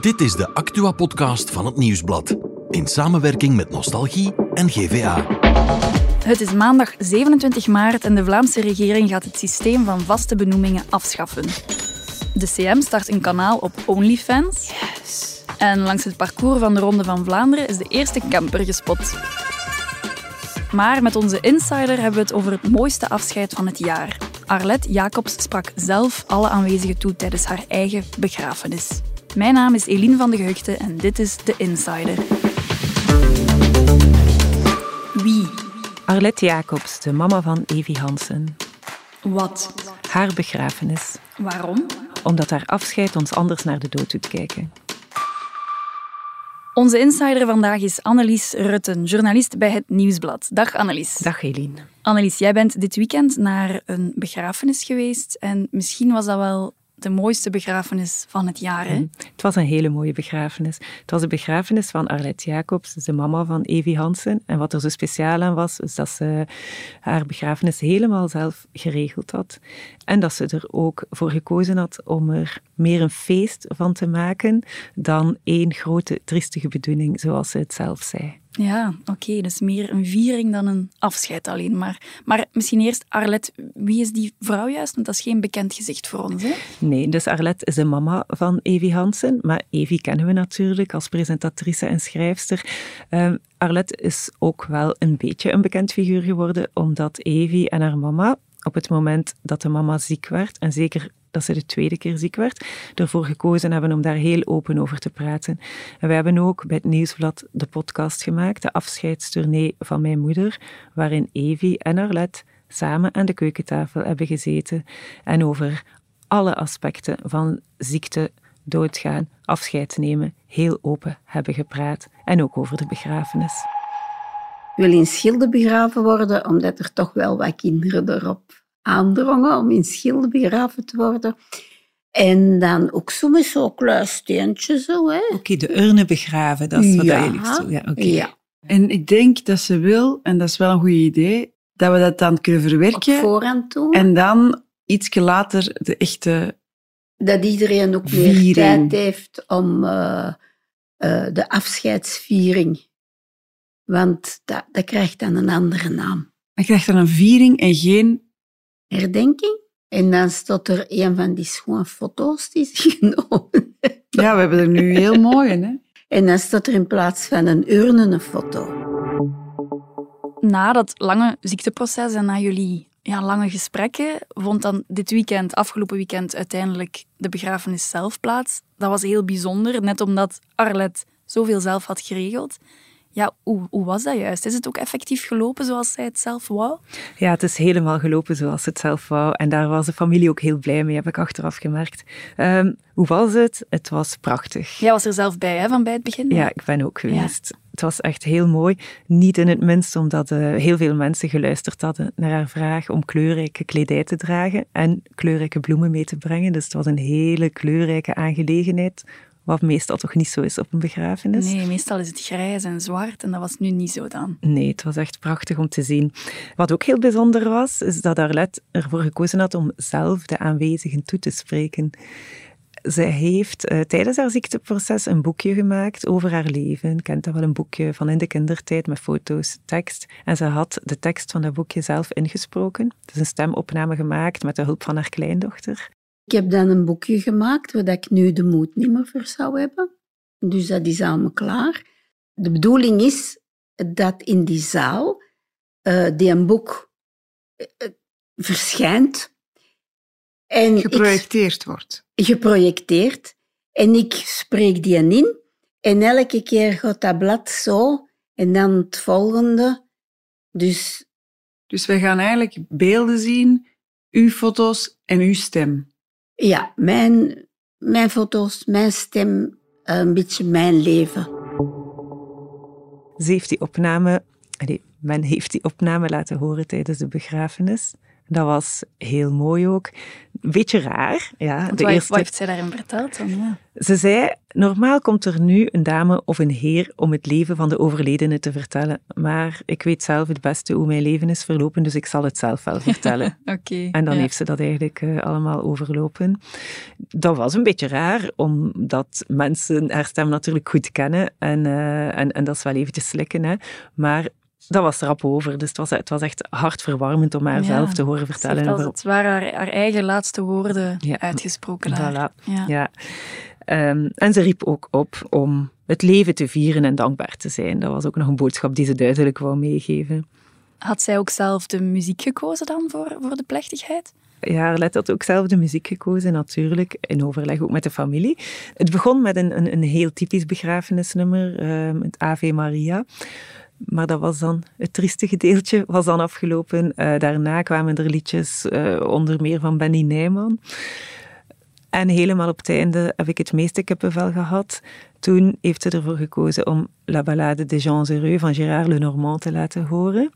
Dit is de Actua-podcast van het Nieuwsblad. In samenwerking met Nostalgie en GVA. Het is maandag 27 maart en de Vlaamse regering gaat het systeem van vaste benoemingen afschaffen. De CM start een kanaal op OnlyFans. En langs het parcours van de Ronde van Vlaanderen is de eerste camper gespot. Maar met onze insider hebben we het over het mooiste afscheid van het jaar. Arlette Jacobs sprak zelf alle aanwezigen toe tijdens haar eigen begrafenis. Mijn naam is Eline van de Geugte en dit is de Insider. Wie? Arlette Jacobs, de mama van Evie Hansen. Wat? Haar begrafenis. Waarom? Omdat haar afscheid ons anders naar de dood doet kijken. Onze insider vandaag is Annelies Rutten, journalist bij het Nieuwsblad. Dag Annelies. Dag Eline. Annelies, jij bent dit weekend naar een begrafenis geweest en misschien was dat wel de mooiste begrafenis van het jaar. Het was een hele mooie begrafenis. Het was de begrafenis van Arlette Jacobs, de mama van Evie Hansen. En wat er zo speciaal aan was, is dat ze haar begrafenis helemaal zelf geregeld had. En dat ze er ook voor gekozen had om er meer een feest van te maken dan één grote triestige bedoeling, zoals ze het zelf zei. Ja, oké. dus meer een viering dan een afscheid alleen maar. Maar misschien eerst, Arlette, wie is die vrouw juist? Want dat is geen bekend gezicht voor ons, hè? Nee, dus Arlette is de mama van Evie Hansen. Maar Evie kennen we natuurlijk als presentatrice en schrijfster. Um, Arlette is ook wel een beetje een bekend figuur geworden, omdat Evie en haar mama op het moment dat de mama ziek werd, en zeker dat ze de tweede keer ziek werd, ervoor gekozen hebben om daar heel open over te praten. En we hebben ook bij het Nieuwsblad de podcast gemaakt, de afscheidstournee van mijn moeder, waarin Evie en Arlette samen aan de keukentafel hebben gezeten en over alle aspecten van ziekte, doodgaan, afscheid nemen, heel open hebben gepraat. En ook over de begrafenis. wil in Schilde begraven worden, omdat er toch wel wat kinderen erop aandrongen om in Schilde begraven te worden. En dan ook soms zo'n klein steentje zo. Oké, okay, de urne begraven, dat is wat ja. Ja, okay. ja. En ik denk dat ze wil, en dat is wel een goed idee, dat we dat dan kunnen verwerken. Op voorhand doen. En dan iets later de echte Dat iedereen ook meer viering. tijd heeft om uh, uh, de afscheidsviering. Want dat, dat krijgt dan een andere naam. Dat krijgt dan een viering en geen herdenking. En dan staat er een van die schone foto's die ze genomen hebben. Ja, we hebben er nu heel mooi in. Hè? En dan staat er in plaats van een urne een foto. Na dat lange ziekteproces en na jullie ja, lange gesprekken, vond dan dit weekend, afgelopen weekend, uiteindelijk de begrafenis zelf plaats. Dat was heel bijzonder, net omdat Arlette zoveel zelf had geregeld. Ja, hoe, hoe, was dat juist? Is het ook effectief gelopen zoals zij het zelf wou? Ja, het is helemaal gelopen zoals ze het zelf wou. En daar was de familie ook heel blij mee, heb ik achteraf gemerkt. Um, hoe was het? Het was prachtig. Jij was er zelf bij, hè, van bij het begin? Ja, ik ben ook geweest. Ja. Het was echt heel mooi. Niet in het minst omdat uh, heel veel mensen geluisterd hadden naar haar vraag om kleurrijke kledij te dragen en kleurrijke bloemen mee te brengen. Dus het was een hele kleurrijke aangelegenheid wat meestal toch niet zo is op een begrafenis. Nee, meestal is het grijs en zwart en dat was nu niet zo dan. Nee, het was echt prachtig om te zien. Wat ook heel bijzonder was, is dat Arlette ervoor gekozen had om zelf de aanwezigen toe te spreken. Zij heeft uh, tijdens haar ziekteproces een boekje gemaakt over haar leven. Kent dat wel, een boekje van in de kindertijd met foto's, tekst. En ze had de tekst van dat boekje zelf ingesproken. Is een stemopname gemaakt met de hulp van haar kleindochter. Ik heb dan een boekje gemaakt waar ik nu de moed niet meer voor zou hebben. Dus dat is allemaal klaar. De bedoeling is dat in die zaal uh, die een boek uh, verschijnt. En geprojecteerd ik, wordt. Geprojecteerd. En ik spreek die in. En elke keer gaat dat blad zo. En dan het volgende. Dus, dus we gaan eigenlijk beelden zien, uw foto's en uw stem. Ja, mijn, mijn foto's, mijn stem, een beetje mijn leven. Ze heeft die opname, nee, men heeft die opname laten horen tijdens de begrafenis. Dat was heel mooi ook. Een beetje raar. Ja, Want de wat, eerste... wat heeft zij daarin verteld dan? Ja. Ze zei, normaal komt er nu een dame of een heer om het leven van de overledene te vertellen. Maar ik weet zelf het beste hoe mijn leven is verlopen, dus ik zal het zelf wel vertellen. Oké. En dan ja. heeft ze dat eigenlijk eh, allemaal overlopen. Dat was een beetje raar, omdat mensen haar stem natuurlijk goed kennen. En, eh, en, en dat is wel eventjes slikken, hè. Maar dat was rap over. Dus het was, het was echt hartverwarmend om haar Ja, zelf te horen vertellen. als het waren haar, haar eigen laatste woorden Ja. uitgesproken. daar. Voilà. Ja. Ja. Ehm, en ze riep ook op om het leven te vieren en dankbaar te zijn. Dat was ook nog een boodschap die ze duidelijk wou meegeven. Had zij ook zelf de muziek gekozen dan voor, voor de plechtigheid? Ja, Arlette had ook zelf de muziek gekozen, natuurlijk, in overleg ook met de familie. Het begon met een, een, een heel typisch begrafenisnummer, ehm, het Ave Maria. Maar dat was dan, het trieste gedeeltje was dan afgelopen. Eh, daarna kwamen er liedjes, eh, onder meer van Benny Nijman. En helemaal op het einde heb ik het meeste kippenvel gehad. Toen heeft ze ervoor gekozen om La Ballade des Gens Heureux van Gérard Lenormand te laten horen.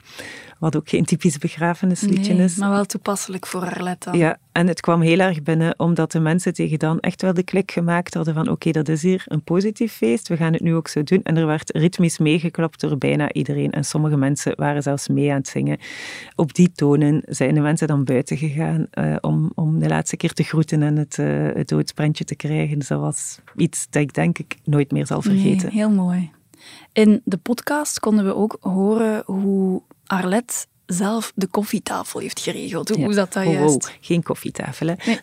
Wat ook geen typisch begrafenisliedje Nee, is. maar wel toepasselijk voor Arlette. Ja, en het kwam heel erg binnen omdat de mensen tegen dan echt wel de klik gemaakt hadden van oké, dat is hier een positief feest, we gaan het nu ook zo doen. En er werd ritmisch meegeklapt door bijna iedereen en sommige mensen waren zelfs mee aan het zingen. Op die tonen zijn de mensen dan buiten gegaan eh, om, om de laatste keer te groeten en het, eh het doodsprentje te krijgen. Dus dat was iets dat ik denk ik nooit meer zal vergeten. Nee, heel mooi. In de podcast konden we ook horen hoe Arlette zelf de koffietafel heeft geregeld. Hoe, Ja. dat juist? wow, geen koffietafel, hè?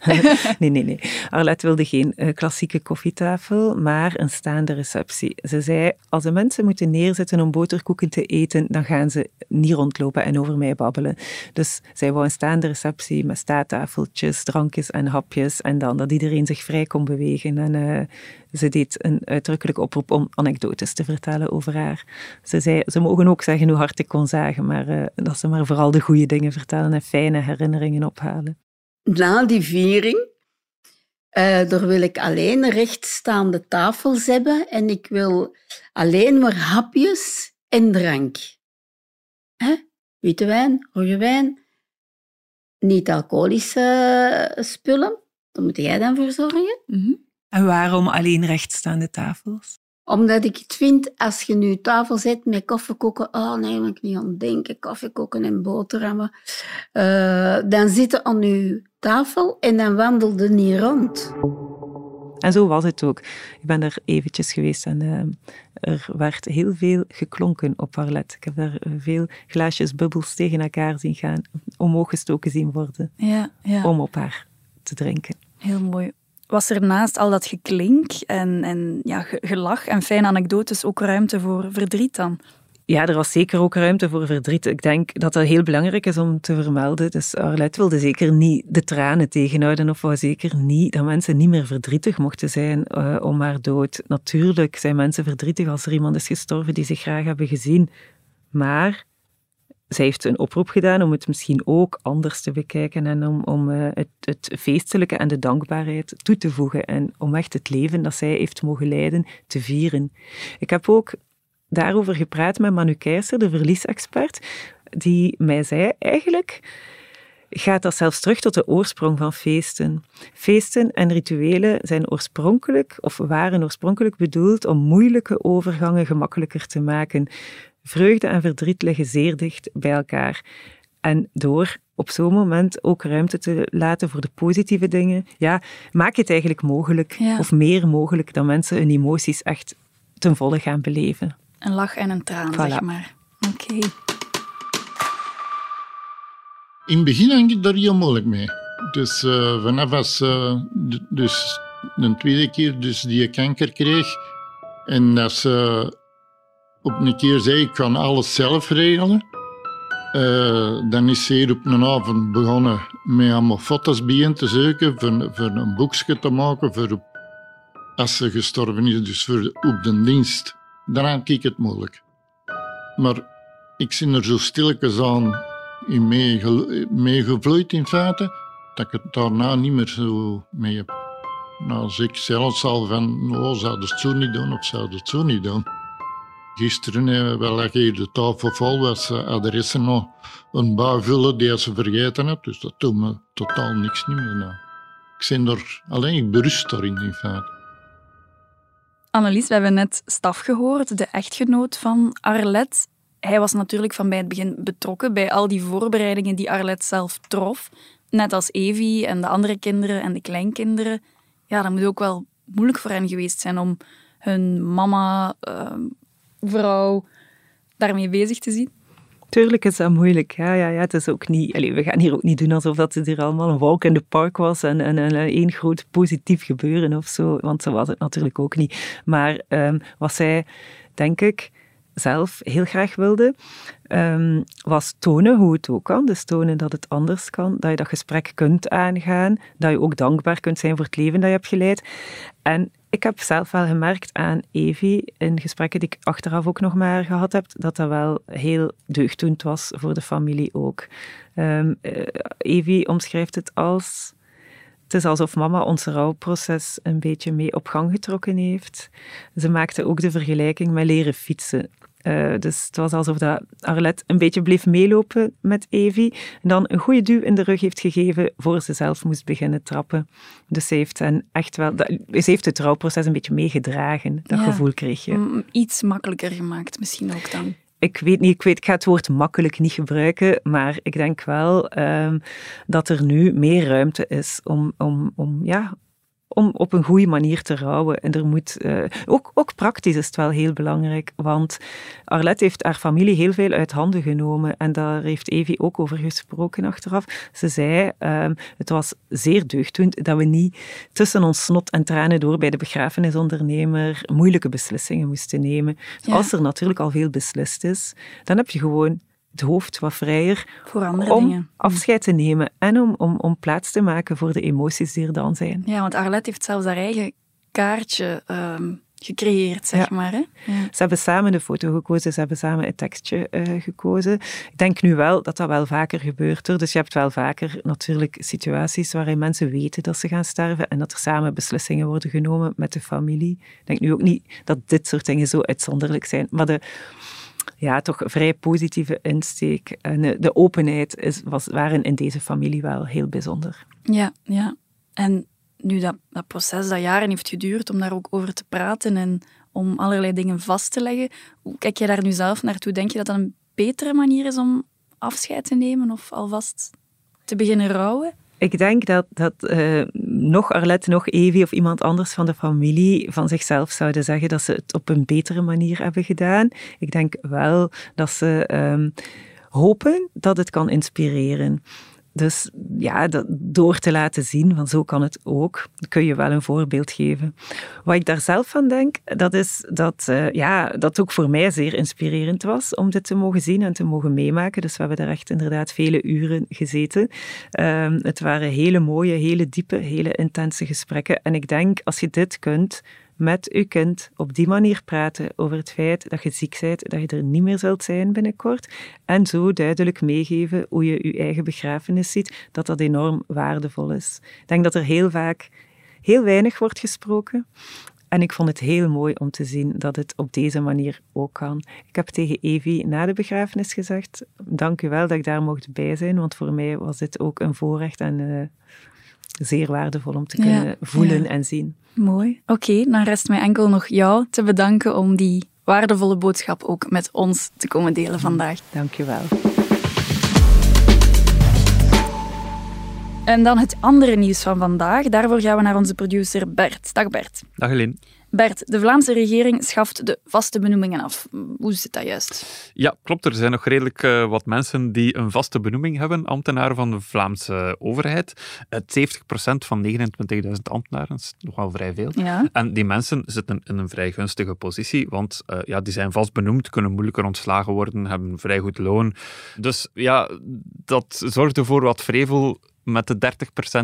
Nee. nee, nee, Arlette wilde geen eh, klassieke koffietafel, maar een staande receptie. Ze zei, als de mensen moeten neerzitten om boterkoeken te eten, dan gaan ze niet rondlopen en over mij babbelen. Dus zij wou een staande receptie met staattafeltjes, drankjes en hapjes, en dan dat iedereen zich vrij kon bewegen. En eh, ze deed een uitdrukkelijke oproep om anekdotes te vertellen over haar. Ze zei, ze mogen ook zeggen hoe hard ik kon zagen, maar eh, dat ze maar vooral de goede dingen vertellen en fijne herinneringen ophalen. Na die viering, eh daar wil ik alleen rechtstaande tafels hebben en ik wil alleen maar hapjes en drank. Hè? Witte wijn, rode wijn, niet alcoholische eh, spullen. Daar moet jij dan voor zorgen. Mhm. En waarom alleen rechtstaande tafels? Omdat ik het vind, als je nu tafel zet met koffiekoeken, oh nee, moet ik niet aan denken, koffiekoeken en boterhammen, eh, dan zitten aan je tafel en dan wandelde niet rond. En zo was het ook. Ik ben daar eventjes geweest en eh, er werd heel veel geklonken op Arlette. Ik heb daar veel glaasjes bubbels tegen elkaar zien gaan, omhoog gestoken zien worden, Ja, ja. om op haar te drinken. heel mooi. Was er naast al dat geklink en, en ja, ge- gelach en fijne anekdotes ook ruimte voor verdriet dan? Ja, er was zeker ook ruimte voor verdriet. Ik denk dat dat heel belangrijk is om te vermelden. Dus Arlette wilde zeker niet de tranen tegenhouden of wou zeker niet dat mensen niet meer verdrietig mochten zijn eh, om haar dood. Natuurlijk zijn mensen verdrietig als er iemand is gestorven die ze graag hebben gezien. Maar zij heeft een oproep gedaan om het misschien ook anders te bekijken en om, om eh, het, feestelijke en de dankbaarheid toe te voegen en om echt het leven dat zij heeft mogen leiden te vieren. Ik heb ook daarover gepraat met Manu Keijser, de verliesexpert, die mij zei, eigenlijk gaat dat zelfs terug tot de oorsprong van feesten. Feesten en rituelen zijn oorspronkelijk, of waren oorspronkelijk bedoeld om moeilijke overgangen gemakkelijker te maken. Vreugde en verdriet liggen zeer dicht bij elkaar. En door op zo'n moment ook ruimte te laten voor de positieve dingen, ja, maak je het eigenlijk mogelijk, Ja. of meer mogelijk, dat mensen hun emoties echt ten volle gaan beleven. Een lach en een traan, Voilà. zeg maar. Oké. In het begin hang ik daar heel moeilijk mee. Dus eh, vanaf als eh, dus de tweede keer dus die kanker kreeg en dat ze op een keer zei ik kan alles zelf regelen, eh, dan is ze hier op een avond begonnen met allemaal foto's bij te zoeken voor, een boekje te maken voor als ze gestorven is, dus voor op de dienst. Had ik het moeilijk. Maar ik zit er zo stilletjes aan in meege- meegevloeid in feite, dat ik het daarna niet meer zo mee heb. Nou, als ik zelfs al van, oh, zou het zo niet doen of zou het zo niet doen. Gisteren, eh, wel lag hier de tafel vol, was eh, adressen nog een bouw vullen die ze vergeten had. Dus dat doet me totaal niks niet meer na. Ik ben er, alleen ik berust daarin in feite. Annelies, we hebben net Staf gehoord, de echtgenoot van Arlet. Hij was natuurlijk van bij het begin betrokken bij al die voorbereidingen die Arlet zelf trof. Net als Evie en de andere kinderen en de kleinkinderen. Ja, dat moet ook wel moeilijk voor hen geweest zijn om hun mama, uh, vrouw, daarmee bezig te zien. Tuurlijk is dat moeilijk. Ja, ja, ja. Het is ook niet, we gaan hier ook niet doen alsof dat het hier allemaal een walk in the park was en, en één groot positief gebeuren of zo. Want zo was het natuurlijk ook niet. Maar um, wat zij, denk ik, zelf heel graag wilde, um, was tonen hoe het ook kan. Dus tonen dat het anders kan, dat je dat gesprek kunt aangaan, dat je ook dankbaar kunt zijn voor het leven dat je hebt geleid. En ik heb zelf wel gemerkt aan Evie, in gesprekken die ik achteraf ook nog maar gehad heb, dat dat wel heel deugddoend was voor de familie ook. Um, Evie omschrijft het als... Het is alsof mama ons rouwproces een beetje mee op gang getrokken heeft. Ze maakte ook de vergelijking met leren fietsen. Uh, dus het was alsof dat Arlette een beetje bleef meelopen met Evie en dan een goede duw in de rug heeft gegeven voor ze zelf moest beginnen trappen. Dus ze heeft, hen echt wel, dat, ze heeft het trouwproces een beetje meegedragen. Dat ja, gevoel kreeg je. Iets makkelijker gemaakt misschien ook dan. Ik weet niet, ik, weet, ik ga het woord makkelijk niet gebruiken, maar ik denk wel um, dat er nu meer ruimte is om, om, om ja, om op een goede manier te rouwen. En er moet, uh, ook, ook praktisch is het wel heel belangrijk, want Arlette heeft haar familie heel veel uit handen genomen en daar heeft Evie ook over gesproken achteraf. Ze zei, uh, het was zeer deugddoend dat we niet tussen ons snot en tranen door bij de begrafenisondernemer moeilijke beslissingen moesten nemen. Ja. Als er natuurlijk al veel beslist is, dan heb je gewoon het hoofd wat vrijer voor andere om dingen. afscheid te nemen en om, om, om plaats te maken voor de emoties die er dan zijn. Ja, want Arlette heeft zelfs haar eigen kaartje um, gecreëerd, zeg ja. maar. Hè? Ja. Ze hebben samen de foto gekozen, ze hebben samen het tekstje uh, gekozen. Ik denk nu wel dat dat wel vaker gebeurt. Hoor. Dus je hebt wel vaker natuurlijk situaties waarin mensen weten dat ze gaan sterven en dat er samen beslissingen worden genomen met de familie. Ik denk nu ook niet dat dit soort dingen zo uitzonderlijk zijn, maar de ja, toch vrij positieve insteek. En de openheid is, was, waren in deze familie wel heel bijzonder. Ja, ja. En nu dat, dat proces dat jaren heeft geduurd om daar ook over te praten en om allerlei dingen vast te leggen, hoe kijk jij daar nu zelf naartoe? Denk je dat dat een betere manier is om afscheid te nemen of alvast te beginnen rouwen? Ik denk dat, dat uh, nog Arlette, nog Evie of iemand anders van de familie van zichzelf zouden zeggen dat ze het op een betere manier hebben gedaan. Ik denk wel dat ze um, hopen dat het kan inspireren. Dus ja, dat, door te laten zien, van zo kan het ook, kun je wel een voorbeeld geven. Wat ik daar zelf van denk, dat is dat uh, ja, dat ook voor mij zeer inspirerend was om dit te mogen zien en te mogen meemaken. Dus we hebben daar echt inderdaad vele uren gezeten. Um, het waren hele mooie, hele diepe, hele intense gesprekken. En ik denk, als je dit kunt, met je kind op die manier praten over het feit dat je ziek bent, dat je er niet meer zult zijn binnenkort. En zo duidelijk meegeven hoe je je eigen begrafenis ziet, dat dat enorm waardevol is. Ik denk dat er heel vaak heel weinig wordt gesproken. En ik vond het heel mooi om te zien dat het op deze manier ook kan. Ik heb tegen Evie na de begrafenis gezegd: Dank u wel dat ik daar mocht bij zijn, want voor mij was dit ook een voorrecht en uh, zeer waardevol om te kunnen ja, voelen ja. en zien. Mooi. Oké, okay, dan rest mij enkel nog jou te bedanken om die waardevolle boodschap ook met ons te komen delen vandaag. Dank je wel. En dan het andere nieuws van vandaag. Daarvoor gaan we naar onze producer Bert. Dag Bert. Dag Helene. Bert, de Vlaamse regering schaft de vaste benoemingen af. Hoe zit dat juist? Ja, klopt. Er zijn nog redelijk uh, wat mensen die een vaste benoeming hebben, ambtenaren van de Vlaamse overheid. Het 70% van 29.000 ambtenaren is nogal vrij veel. Ja. En die mensen zitten in een vrij gunstige positie, want uh, ja, die zijn vast benoemd, kunnen moeilijker ontslagen worden, hebben een vrij goed loon. Dus ja, dat zorgt ervoor wat vrevel met de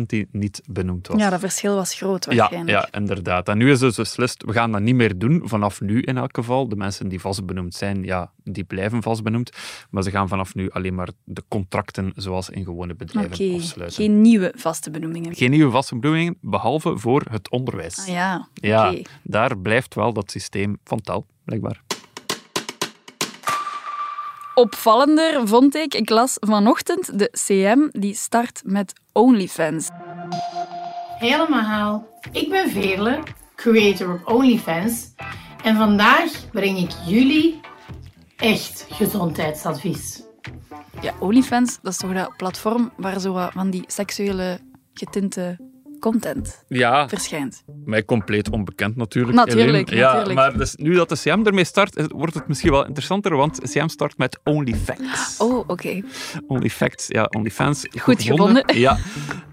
30% die niet benoemd was. Ja, dat verschil was groot waarschijnlijk. Ja, ja, inderdaad. En nu is dus beslist, we gaan dat niet meer doen, vanaf nu in elk geval. De mensen die vast benoemd zijn, ja, die blijven vast benoemd. Maar ze gaan vanaf nu alleen maar de contracten zoals in gewone bedrijven okay. afsluiten. Geen nieuwe vaste benoemingen? Geen nieuwe vaste benoemingen, behalve voor het onderwijs. Ah, ja, ja okay. daar blijft wel dat systeem van tel, blijkbaar. Opvallender vond ik, ik las vanochtend, de CM die start met OnlyFans. Helemaal. Ik ben Veerle, creator op OnlyFans. En vandaag breng ik jullie echt gezondheidsadvies. Ja, OnlyFans, dat is toch dat platform waar zo wat van die seksuele getinte content Ja, verschijnt. mij compleet onbekend natuurlijk. Natuurlijk. Ja, natuurlijk. maar dus nu dat de CM ermee start, is- wordt het misschien wel interessanter, want CM start met OnlyFacts. Oh, oké. OnlyFacts, ja, OnlyFans. Goed gevonden. Ja.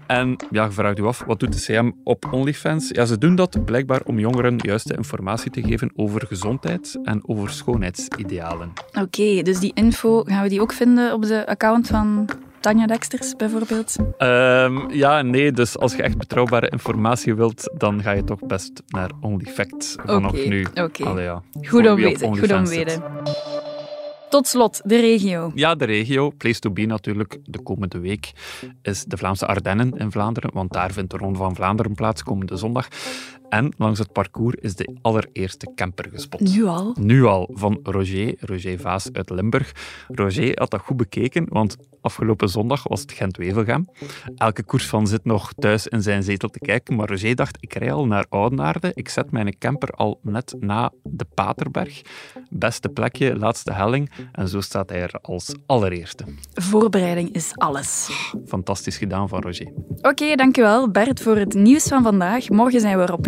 En ja, je vraagt u af, wat doet de CM op OnlyFans? Ja, ze doen dat blijkbaar om jongeren juiste informatie te geven over gezondheid en over schoonheidsidealen. Oké, dus die info gaan we die ook vinden op de account van Tanja Dexters bijvoorbeeld. Ehm, ja, nee, dus als je echt betrouwbare informatie wilt, dan ga je toch best naar OnlyFacts vanaf nu. oké. Ja. Goed om weten, goed om weten. Tot slot, de regio. Ja, de regio, place to be natuurlijk, de komende week is de Vlaamse Ardennen in Vlaanderen, want daar vindt de Ronde van Vlaanderen plaats komende zondag. En langs het parcours is de allereerste camper gespot. Nu al? Nu al, van Roger, Roger Vaas uit Limburg. Roger had dat goed bekeken, want afgelopen zondag was het Gent-Wevelgem. Elke koers van zit nog thuis in zijn zetel te kijken, maar Roger dacht, ik rij al naar Oudenaarde, ik zet mijn camper al net na de Paterberg. Beste plekje, laatste helling, en zo staat hij er als allereerste. Voorbereiding is alles. Fantastisch gedaan van Roger. Oké, dankjewel Bert voor het nieuws van vandaag. Morgen zijn we er